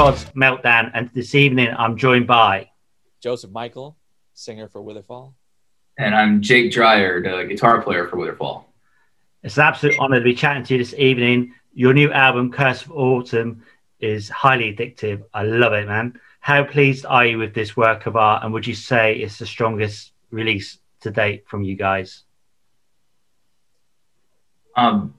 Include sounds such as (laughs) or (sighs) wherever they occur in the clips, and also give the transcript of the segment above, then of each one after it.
God's Meltdown, and this evening I'm joined by Joseph Michael, singer for Witherfall. And I'm Jake Dreyer, the guitar player for Witherfall. It's an absolute honor to be chatting to you this evening. Your new album, Curse of Autumn, is highly addictive. I love it, man. How pleased are you with this work of art, and would you say it's the strongest release to date from you guys? Um,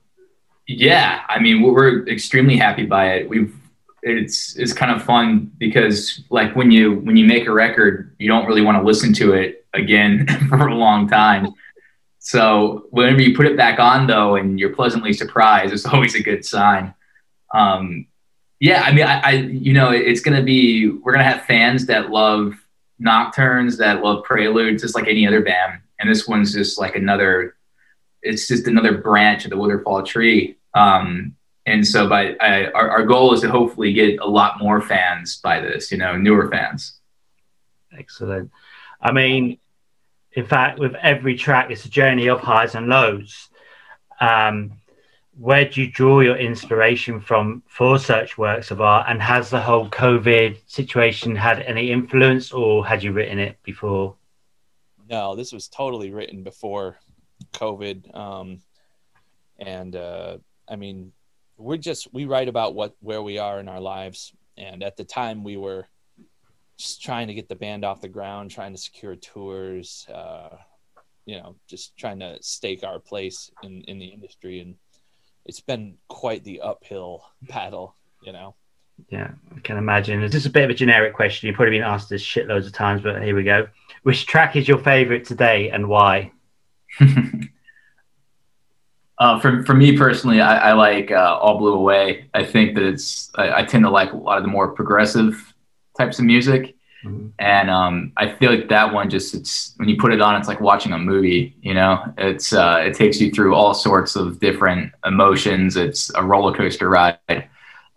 yeah, I mean, we're extremely happy by it. We've it's it's kind of fun because like when you when you make a record, you don't really want to listen to it again (laughs) for a long time. So whenever you put it back on though, and you're pleasantly surprised, it's (laughs) always a good sign. Um, yeah, I mean, I, I you know, it's gonna be we're gonna have fans that love nocturnes, that love preludes, just like any other band, and this one's just like another. It's just another branch of the Witherfall tree. Um, and so by I, our, our goal is to hopefully get a lot more fans by this you know newer fans. Excellent. I mean in fact with every track it's a journey of highs and lows. Um, where do you draw your inspiration from for such works of art? And has the whole covid situation had any influence or had you written it before? No this was totally written before covid um, and uh, i mean we're just we write about what where we are in our lives. And at the time we were just trying to get the band off the ground trying to secure tours uh, you know just trying to stake our place in in the industry. And it's been quite the uphill battle you know? Yeah i can imagine. This is a bit of a generic question. You've probably been asked this shitloads of times but here we go. Which track is your favorite today and why (laughs) Uh, for for me personally, I, I like uh, All Blew Away. I think that it's I, I, tend to like a lot of the more progressive types of music, mm-hmm. and um, I feel like that one just it's when you put it on, it's like watching a movie. You know, it's uh, it takes you through all sorts of different emotions. It's a roller coaster ride.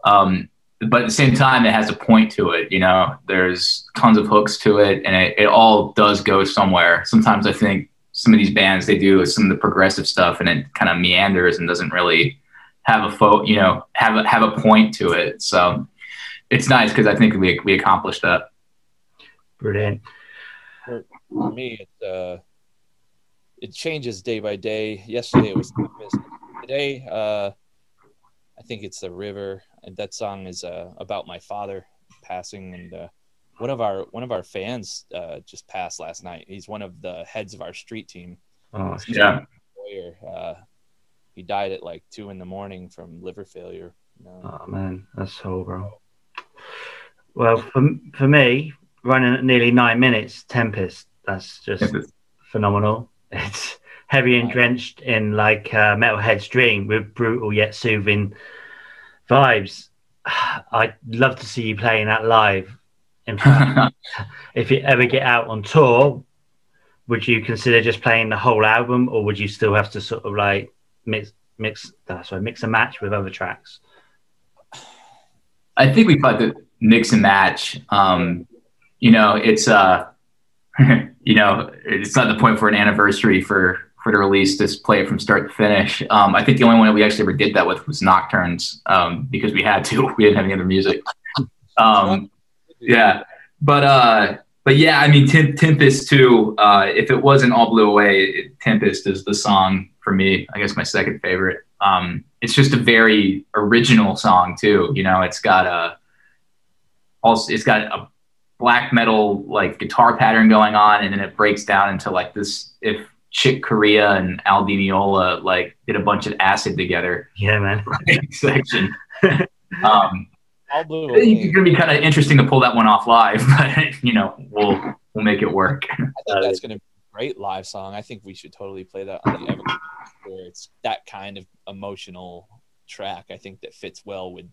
Um, but at the same time, it has a point to it. You know, there's tons of hooks to it, and it, it all does go somewhere. Sometimes I think some of these bands they do some of the progressive stuff and it kind of meanders and doesn't really have a fo- you know have a have a point to it. So it's nice because i think we, we accomplished that. Brilliant. For, for me it uh it changes day by day. Yesterday it was today uh i think it's the river and that song is uh about my father passing and uh one of our one of our fans uh, just passed last night. He's one of the heads of our street team. Oh yeah. Uh, he died at like two in the morning from liver failure. Oh man, that's horrible. Well, for for me, running at nearly nine minutes, Tempest. That's just Tempest. phenomenal. It's heavy and drenched in like uh, Metalhead's Dream with brutal yet soothing vibes. (sighs) I'd love to see you playing that live in fact, (laughs) if you ever get out on tour, would you consider just playing the whole album, or would you still have to sort of like mix mix uh, sorry mix and match with other tracks? I think we thought to mix and match. Um, you know, it's uh, (laughs) you know, it's not the point for an anniversary for for the release to play it from start to finish. Um, I think the only one that we actually ever did that with was Nocturnes um, because we had to. (laughs) We didn't have any other music. Um, yeah, but uh, but yeah, I mean, Tem- Tempest too. Uh, if it wasn't all blew away, it, Tempest is the song for me. I guess my second favorite. Um, it's just a very original song too. You know, it's got a also it's got a black metal like guitar pattern going on, and then it breaks down into like this. If Chick Corea and Al Di Meola like did a bunch of acid together, yeah, man, (laughs) section. (laughs) um, it's gonna be kind of interesting to pull that one off live, (laughs) but you know, we'll we'll make it work. I think (laughs) that's gonna be a great live song. I think we should totally play that on the Evergrey, where it's that kind of emotional track. I think that fits well with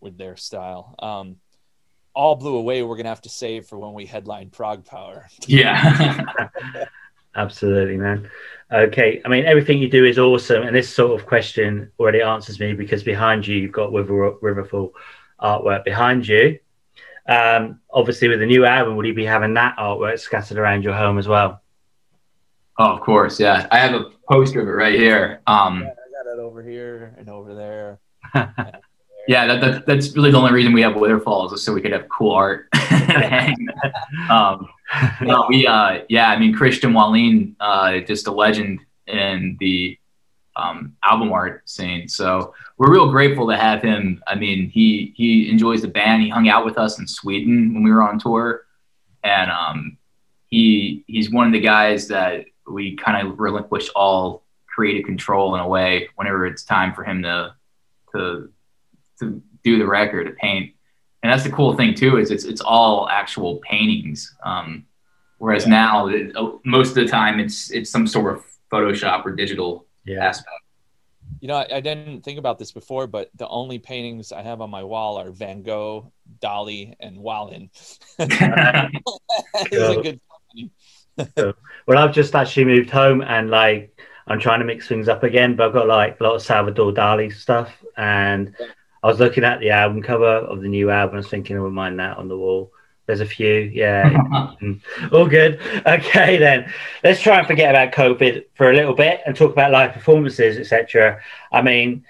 with their style. Um, all blew away. We're gonna have to save for when we headline Prague ProgPower. Yeah. (laughs) Absolutely, man. Okay, I mean everything you do is awesome, and this sort of question already answers me because behind you you've got River Witherfall artwork behind you. Um, obviously, with the new album, will you be having that artwork scattered around your home as well? Oh, of course, yeah. I have a poster of it right here. Um, yeah, I got it over here and over there. (laughs) Yeah, that, that, that's really the only reason we have Witherfalls is so we could have cool art. (laughs) um, (laughs) no, we, uh, yeah, I mean, Kristian Wåhlin, uh, just a legend in the um, album art scene. So we're real grateful to have him. I mean, he he enjoys the band. He hung out with us in Sweden when we were on tour, and um, he he's one of the guys that we kind of relinquish all creative control in a way whenever it's time for him to to to do the record to paint. And that's the cool thing too is it's it's all actual paintings. Um, whereas yeah. now it, most of the time it's it's some sort of Photoshop or digital yeah. aspect. You know, I, I, didn't think about this before, but the only paintings I have on my wall are Van Gogh, Dali, and Wåhlin. (laughs) He's a good (laughs) well, I've just actually moved home and like I'm trying to mix things up again, but I've got like a lot of Salvador Dali stuff. And I was looking at the album cover of the new album. I was thinking I would mind that on the wall. There's a few, yeah. (laughs) Mm. All good. Okay, then let's try and forget about COVID for a little bit and talk about live performances, etc. I mean,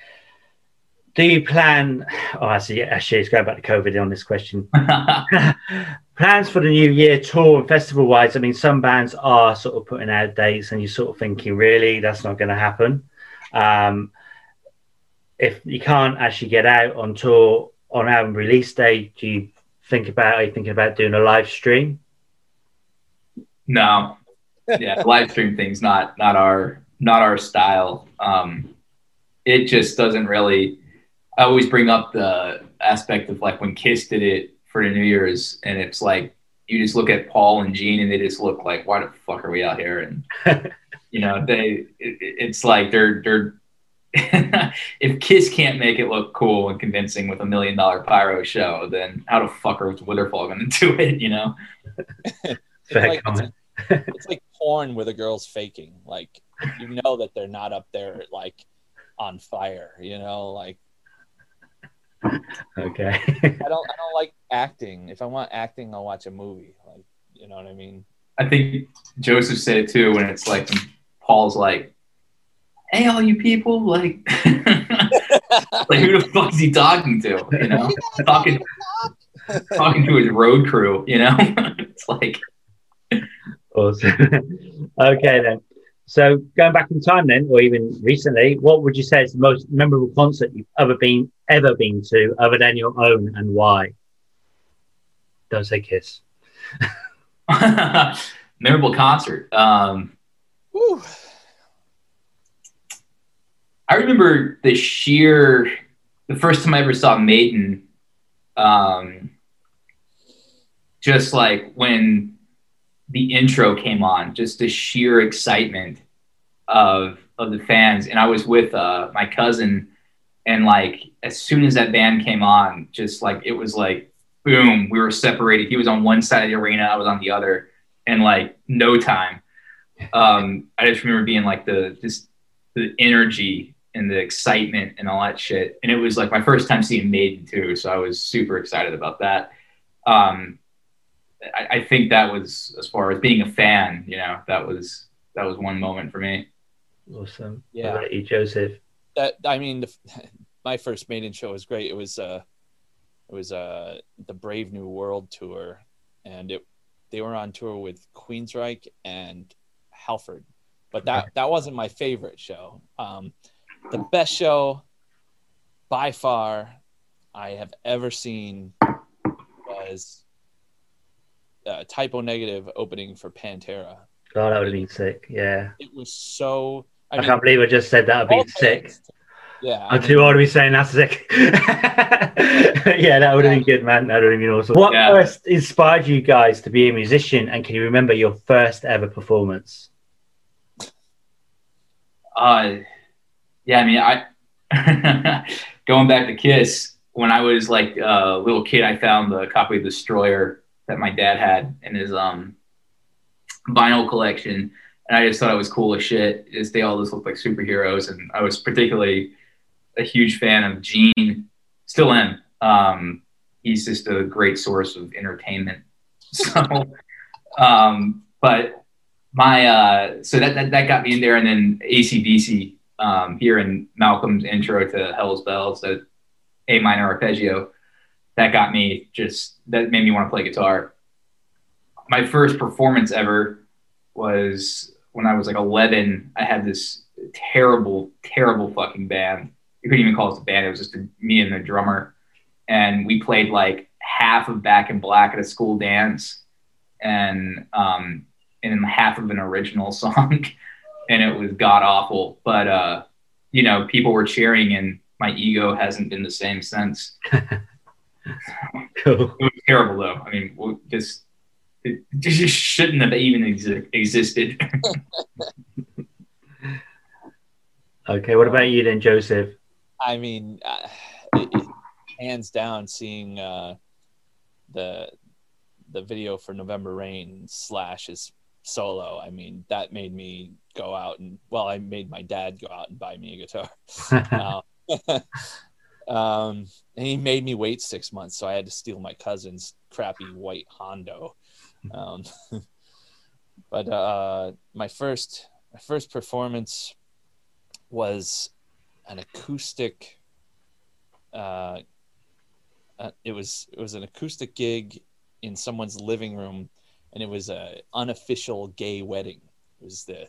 do you plan? Oh, actually, actually, it's going back to COVID on this question. (laughs) (laughs) Plans for the new year tour and festival wise. I mean, some bands are sort of putting out dates, and you're sort of thinking, really, that's not going to happen. Um, if you can't actually get out on tour on album release day, do you think about? Are you thinking about doing a live stream? No, yeah, (laughs) live stream thing's not not our not our style. Um, it just doesn't really I always bring up the aspect of like when Kiss did it for the New Year's, and it's like you just look at Paul and Gene, and they just look like, why the fuck are we out here? And (laughs) you know, they it, it's like they're they're if Kiss can't make it look cool and convincing with a million dollar pyro show, then how the fuck are Witherfall going (laughs) to do it? You know, it's, like, it's, it's like porn where the girl's faking. Like you know that they're not up there like on fire. You know, like okay. I don't I don't like acting. If I want acting, I'll watch a movie. Like you know what I mean? I think Joseph said it too when it's like Paul's like, Hey all you people, like (laughs) like who the fuck is he talking to? You know? (laughs) talking talking to his road crew, you know? (laughs) it's like Awesome. okay then. So going back in time then, or even recently, what would you say is the most memorable concert you've ever been ever been to, other than your own, and why? Don't say Kiss. memorable concert. Um, I remember the sheer, the first time I ever saw Maiden. Um, just like when the intro came on, just the sheer excitement of of the fans. And I was with uh, my cousin, and like as soon as that band came on, just like it was like boom, we were separated. He was on one side of the arena, I was on the other, and like no time. (laughs) Um, I just remember being like the just the energy and the excitement and all that shit. And it was like my first time seeing Maiden too, so I was super excited about that. Um, I, I, think that was as far as being a fan, you know, that was that was one moment for me. Awesome. Yeah. What you, Joseph? That I mean, the, (laughs) my first Maiden show was great. It was uh, it was uh, the Brave New World tour, and it they were on tour with Queensryche and Halford, but that that wasn't my favorite show. Um, the best show by far I have ever seen was uh, Type O Negative opening for Pantera. Oh, that would have been sick. Yeah. It was so. I, I mean, can't believe I just said that would be sick. Yeah. I'm I mean, too old to be saying that's sick. (laughs) yeah, that would have been good, man. That would have been awesome. What yeah. first inspired you guys to be a musician, and can you remember your first ever performance? Uh, yeah, I mean, I (laughs) going back to Kiss. When I was like a little kid, I found the copy of Destroyer that my dad had in his um vinyl collection, and I just thought it was cool as shit. Is they all just looked like superheroes, and I was particularly a huge fan of Gene. Still am. Um, he's just a great source of entertainment. (laughs) So, um, but my uh, so that, that that got me in there, and then ACDC um, here in Malcolm's intro to Hell's Bells that A minor arpeggio. That got me just that made me want to play guitar. My first performance ever was when I was like 11. I had this terrible, terrible fucking band. You couldn't even call it a band. It was just a, me and the drummer, and we played like half of Back in Black at a school dance, and um, and half of an original (laughs) song, and it was god awful. But uh, you know, people were cheering, and my ego hasn't been the same since. (laughs) cool. It was terrible though. I mean, just it just shouldn't have even exi- existed. (laughs) okay, what about you then, Joseph? I mean, uh, it, it, hands down, seeing uh, the the video for November Rain slash his solo. I mean, that made me go out and well, I made my dad go out and buy me a guitar. (laughs) uh, (laughs) um, and he made me wait six months, so I had to steal my cousin's crappy white Hondo. Um, (laughs) but uh, my first my first performance was an acoustic. Uh, uh, it was it was an acoustic gig in someone's living room, and it was a unofficial gay wedding. It was the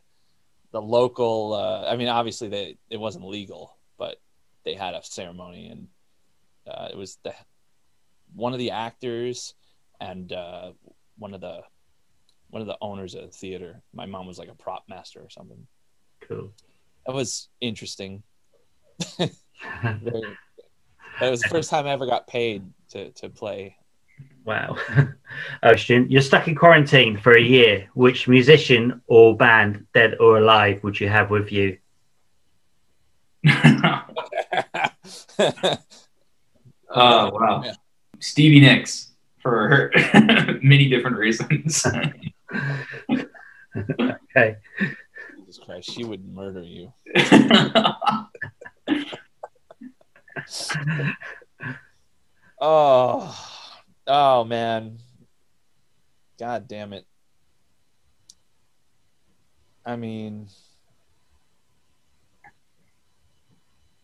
the local. Uh, I mean, obviously, they it wasn't legal, but they had a ceremony, and uh, it was the one of the actors and uh, one of the one of the owners of the theater. My mom was like a prop master or something. Cool. That was interesting. (laughs) (laughs) that was the first time I ever got paid to to play. Wow. (laughs) Oh, Ocean, you're stuck in quarantine for a year. Which musician or band, dead or alive, would you have with you? (laughs) oh wow, yeah. Stevie Nicks for (laughs) many different reasons. okay. Jesus Christ, she would murder you. oh, oh man, God damn it! I mean.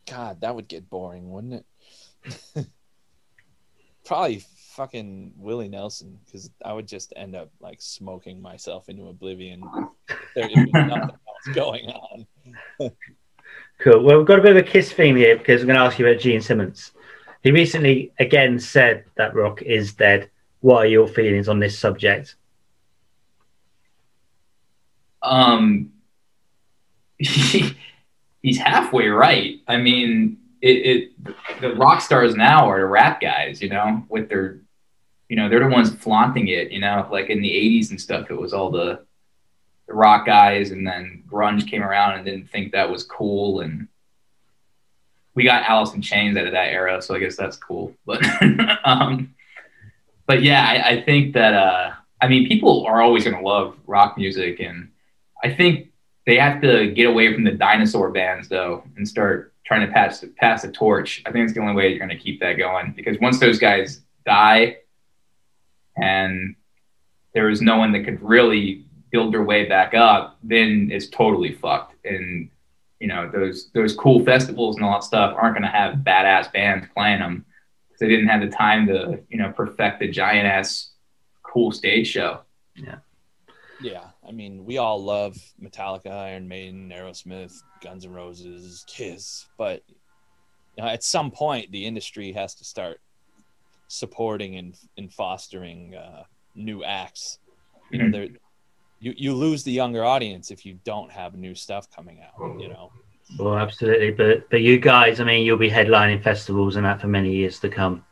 God, that would get boring, wouldn't it? (laughs) Probably fucking Willie Nelson, because I would just end up like smoking myself into oblivion. There's nothing (laughs) else going on. (laughs) cool. Well, we've got a bit of a kiss theme here because I'm going to ask you about Gene Simmons. He recently again said that rock is dead. What are your feelings on this subject? Um, he, (laughs) he's halfway right. I mean, it, it the rock stars now are the rap guys, you know, with their, you know, they're the ones flaunting it, you know, like in the '80s and stuff. It was all the, the rock guys, and then grunge came around and didn't think that was cool, and we got Alice in Chains out of that era, so I guess that's cool. (laughs) But, um, but yeah, I, I think that uh, I mean, people are always going to love rock music, and I think they have to get away from the dinosaur bands though and start trying to pass pass the torch. I think it's the only way you're going to keep that going because once those guys die, and there is no one that could really build their way back up, then it's totally fucked. And you know those those cool festivals and all that stuff aren't going to have badass bands playing them because they didn't have the time to you know perfect the giant ass cool stage show. Yeah. Yeah. I mean, we all love Metallica, Iron Maiden, Aerosmith, Guns N' Roses, Kiss, but you know, at some point, the industry has to start supporting and, and fostering uh, new acts. You know, mm-hmm. You you lose the younger audience if you don't have new stuff coming out. You know. Well, absolutely, but but you guys, I mean, you'll be headlining festivals and that for many years to come.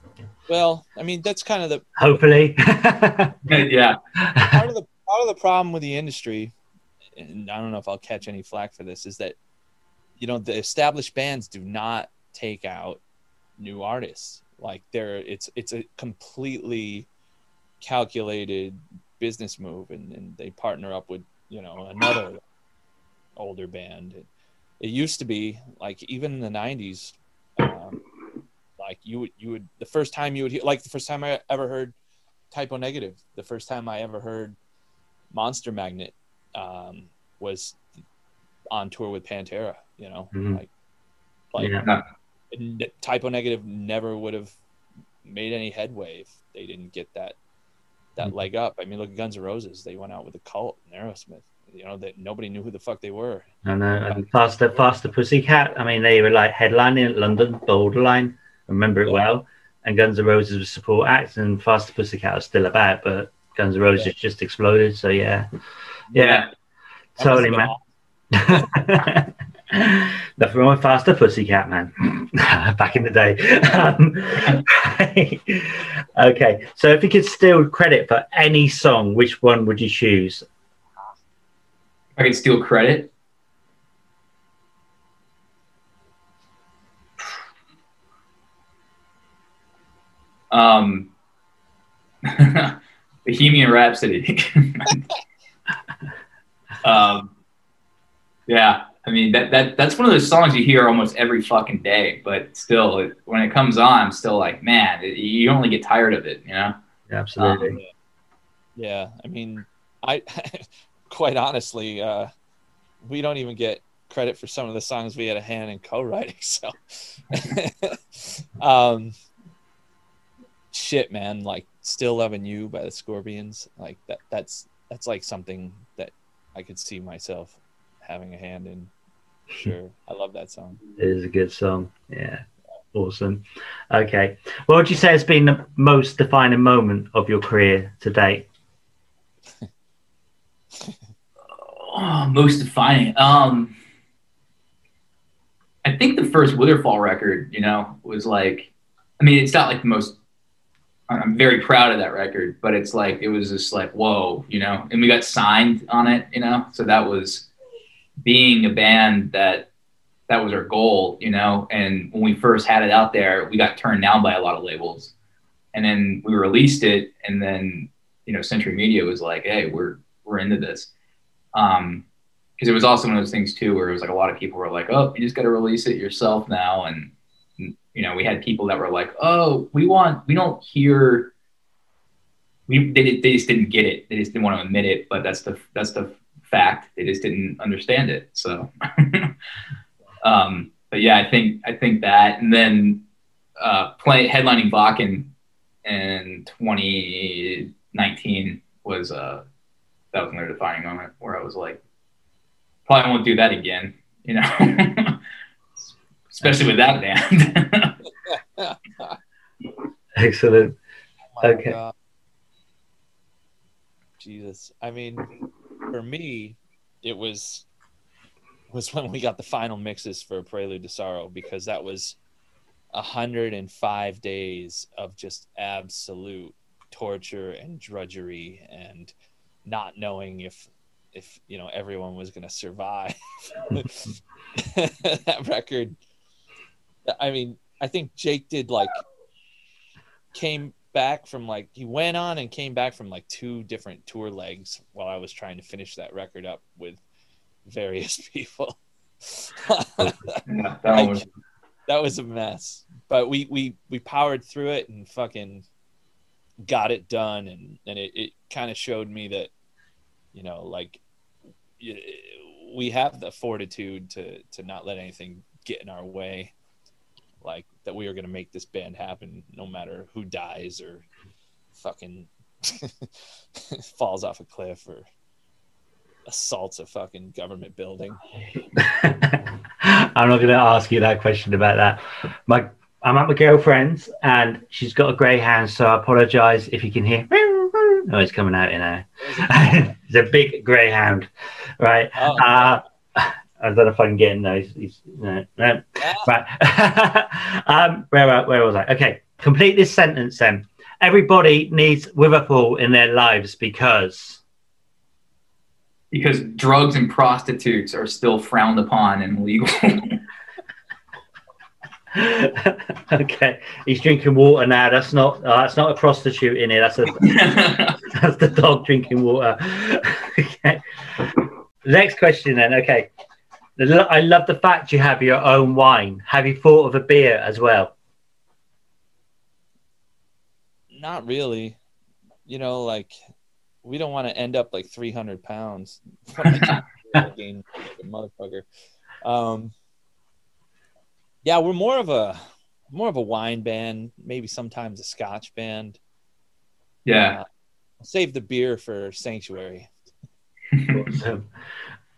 Well, I mean, that's kind of the hopefully. (laughs) yeah. Part of the part of the problem with the industry, and I don't know if I'll catch any flack for this, is that you know the established bands do not take out new artists. Like they're it's it's a completely calculated business move, and, and they partner up with you know another older band. It, it used to be like even in the '90s, um, like you would you would the first time you would hear like the first time I ever heard Type O Negative, the first time I ever heard Monster Magnet um, was on tour with Pantera. You know, mm-hmm. like, like yeah. Type O Negative never would have made any headway if they didn't get that that mm-hmm. leg up. I mean, look at Guns N' Roses; they went out with a cult and Aerosmith. You know that nobody knew who the fuck they were. I know. And faster, faster Pussycat. I mean, they were like headlining at London Borderline. I remember it yeah. well. And Guns N' Roses was support acts, and Faster Pussycat was still about, but Guns N' Roses yeah. just exploded. So yeah, yeah, yeah. totally, man. (laughs) Nothing wrong with Faster Pussycat, man. (laughs) Back in the day. Um, (laughs) okay, so if you could steal credit for any song, which one would you choose? I could steal credit. Um, (laughs) Bohemian Rhapsody. um, yeah, I mean that that that's one of those songs you hear almost every fucking day, but still, it, when it comes on, I'm still like, man, it, you only get tired of it, you know? Yeah, absolutely. Um, yeah, I mean, I (laughs) quite honestly, uh, we don't even get credit for some of the songs we had a hand in co-writing. (laughs) So, (laughs) um, shit, man, like "Still Loving You" by the Scorpions, like that. That's that's like something that I could see myself having a hand in. Sure, I love that song. It is a good song. Yeah, awesome. Okay, what would you say has been the most defining moment of your career to date? oh, most defining. Um, I think the first Witherfall record, you know, was like, I mean, it's not like the most I'm very proud of that record, but it's like it was just like whoa, you know. And we got signed on it, you know. So that was being a band that that was our goal, you know. And when we first had it out there, we got turned down by a lot of labels, and then we released it, and then you know, Century Media was like, hey, we're we're into this. Um, because it was also one of those things too, where it was like a lot of people were like, oh, you just got to release it yourself now, and you know, we had people that were like, "Oh, we want, we don't hear." We they, they just didn't get it. They just didn't want to admit it. But that's the that's the fact. They just didn't understand it. So, (laughs) um, but yeah, I think I think that, and then uh, play headlining Wacken in 2019 was uh that was another defining moment where I was like, probably won't do that again. You know. (laughs) especially with that band. (laughs) Excellent. Oh okay. God. Jesus. I mean, for me, it was was when we got the final mixes for Prelude to Sorrow because that was 105 days of just absolute torture and drudgery and not knowing if if you know everyone was going to survive. (laughs) That record I mean, I think Jake did like came back from like he went on and came back from like two different tour legs while I was trying to finish that record up with various (laughs) people. yeah, that, (laughs) was... that was a mess. But we we we powered through it and fucking got it done and and it, it kind of showed me that you know like we have the fortitude to to not let anything get in our way like that we are going to make this band happen no matter who dies or fucking (laughs) falls off a cliff or assaults a fucking government building. (laughs) I'm not going to ask you that question about that. My I'm at my girlfriend's and she's got a greyhound, so I apologize if you can hear. (laughs) Oh, it's coming out, you know. it's a big greyhound, right? Oh. Uh, I don't know if I can get in those. He's, no, no. Right. (laughs) um, where, where was I? Okay. Complete this sentence then. Everybody needs Witherfall in their lives because. Because drugs and prostitutes are still frowned upon and illegal. (laughs) okay, he's drinking water now. That's not uh, that's not a prostitute in it. That's a (laughs) that's the dog drinking water. okay. Next question then. Okay, I love the fact you have your own wine. Have you thought of a beer as well? Not really. You know, like we don't want to end up like 300 pounds. (laughs) motherfucker. Um, Yeah, we're more of a more of a wine band, maybe sometimes a Scotch band. Yeah. Uh, save the beer for Sanctuary. (laughs) (laughs)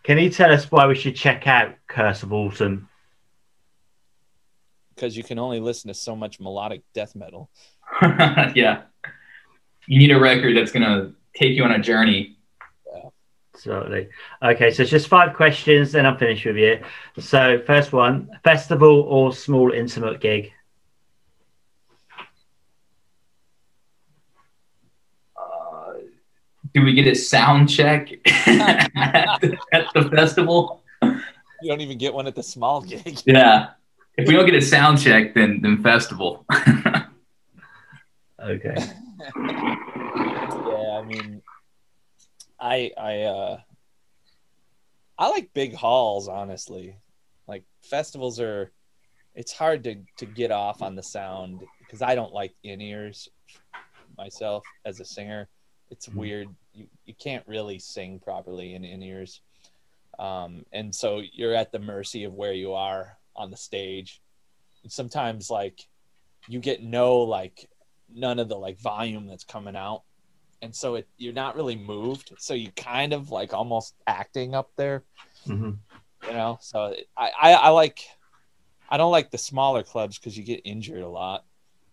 Can you tell us why we should check out Curse of Autumn? Because you can only listen to so much melodic death metal. (laughs) yeah. You need a record that's going to take you on a journey. Absolutely. Okay, so it's just five questions, then I'm finished with you. So, first one festival or small intimate gig? Do we get a sound check at, (laughs) the, at the festival? You don't even get one at the small gig. Yeah. If we don't get a sound check, then then festival. (laughs) okay. yeah, I mean, I I uh, I like big halls, honestly. Like festivals are, it's hard to to get off on the sound because I don't like in ears myself as a singer. It's Mm-hmm. weird. You you can't really sing properly in in ears, um, and so you're at the mercy of where you are on the stage. And sometimes like you get no like none of the like volume that's coming out. And so it you're not really moved. So you kind of like almost acting up there hmm you know? So i i, I like i don't like the smaller clubs because you get injured a lot.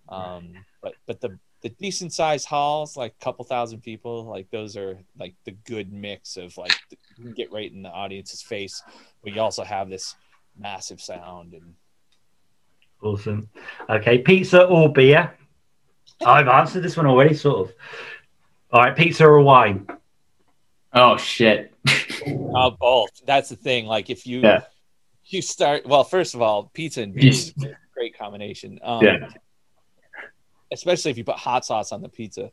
Um but but the the decent sized halls like a couple thousand people like those are like the good mix of like you can get right in the audience's face but you also have this massive sound and Awesome. Okay, pizza or beer? I've answered this one already, sort of. All right, pizza or wine? oh shit. uh, both that's the thing like if you Yeah. you start well first of all pizza and beer is a great combination um Yeah. Especially if you put hot sauce on the pizza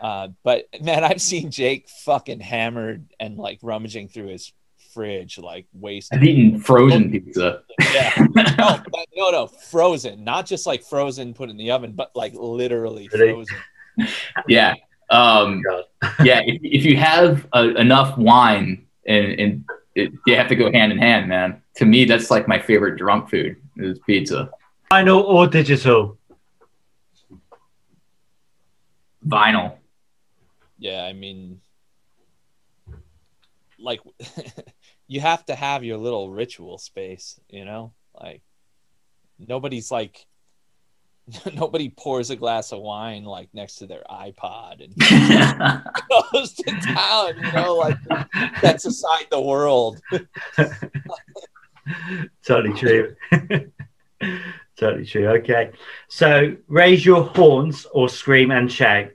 uh but man i've seen jake fucking hammered and like rummaging through his fridge like wasted I've eaten frozen pizza. yeah (laughs) no, but- no no frozen not just like frozen put in the oven but like literally frozen (laughs) Yeah. Um, (laughs) yeah. If, if you have uh, enough wine and, and it, you have to go hand in hand, man. To me, that's like my favorite drunk food is pizza. Vinyl or digital? Vinyl. yeah i mean like (laughs) you have to have your little ritual space you know like nobody's like (laughs) nobody pours a glass of wine like next to their ipod and (laughs) goes to town you know like that's aside the world totally true. Totally true. Okay. So raise your horns or scream and shout.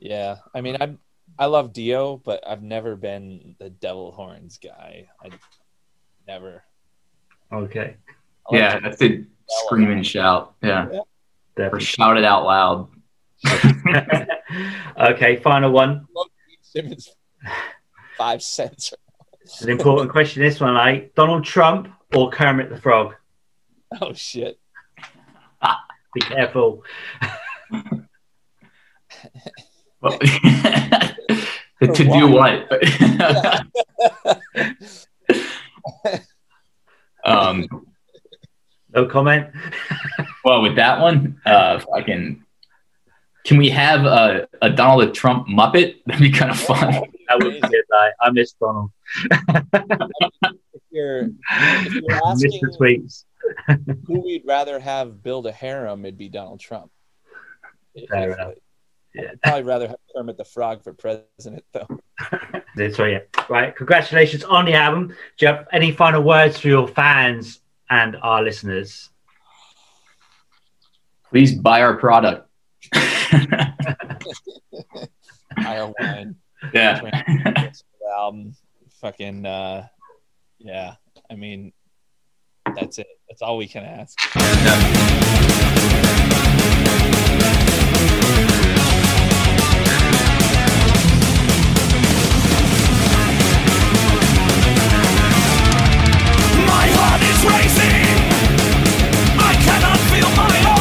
yeah i mean i'm i love dio but i've never been the devil horns guy i never Okay. I yeah, to that's it. Scream and shout. Yeah. Or Definitely. shout it out loud. (laughs) okay, final one. love simmons (laughs) five cents It's an important question. This one, like Donald Trump or Kermit the Frog. oh shit (laughs) Be careful. Well, to do what? um, No comment. well, with that one, uh, fucking, can we have a, a Donald Trump Muppet? (laughs) That'd be kind of fun. That would be good. Like, I miss Donald. if you're if you're (laughs) asking the tweets. who we'd rather have build a harem, it'd be Donald Trump. If- Fair if- enough. Yeah. I'd probably rather have Kermit the Frog for president, though. (laughs) That's right. Yeah. Right. Congratulations on the album. Do you have any final words for your fans and our listeners? Please buy our product. (laughs) Higher wine. yeah. album. Fucking uh, yeah. I mean, that's it. That's all we can ask. My heart is racing. I cannot feel my arms.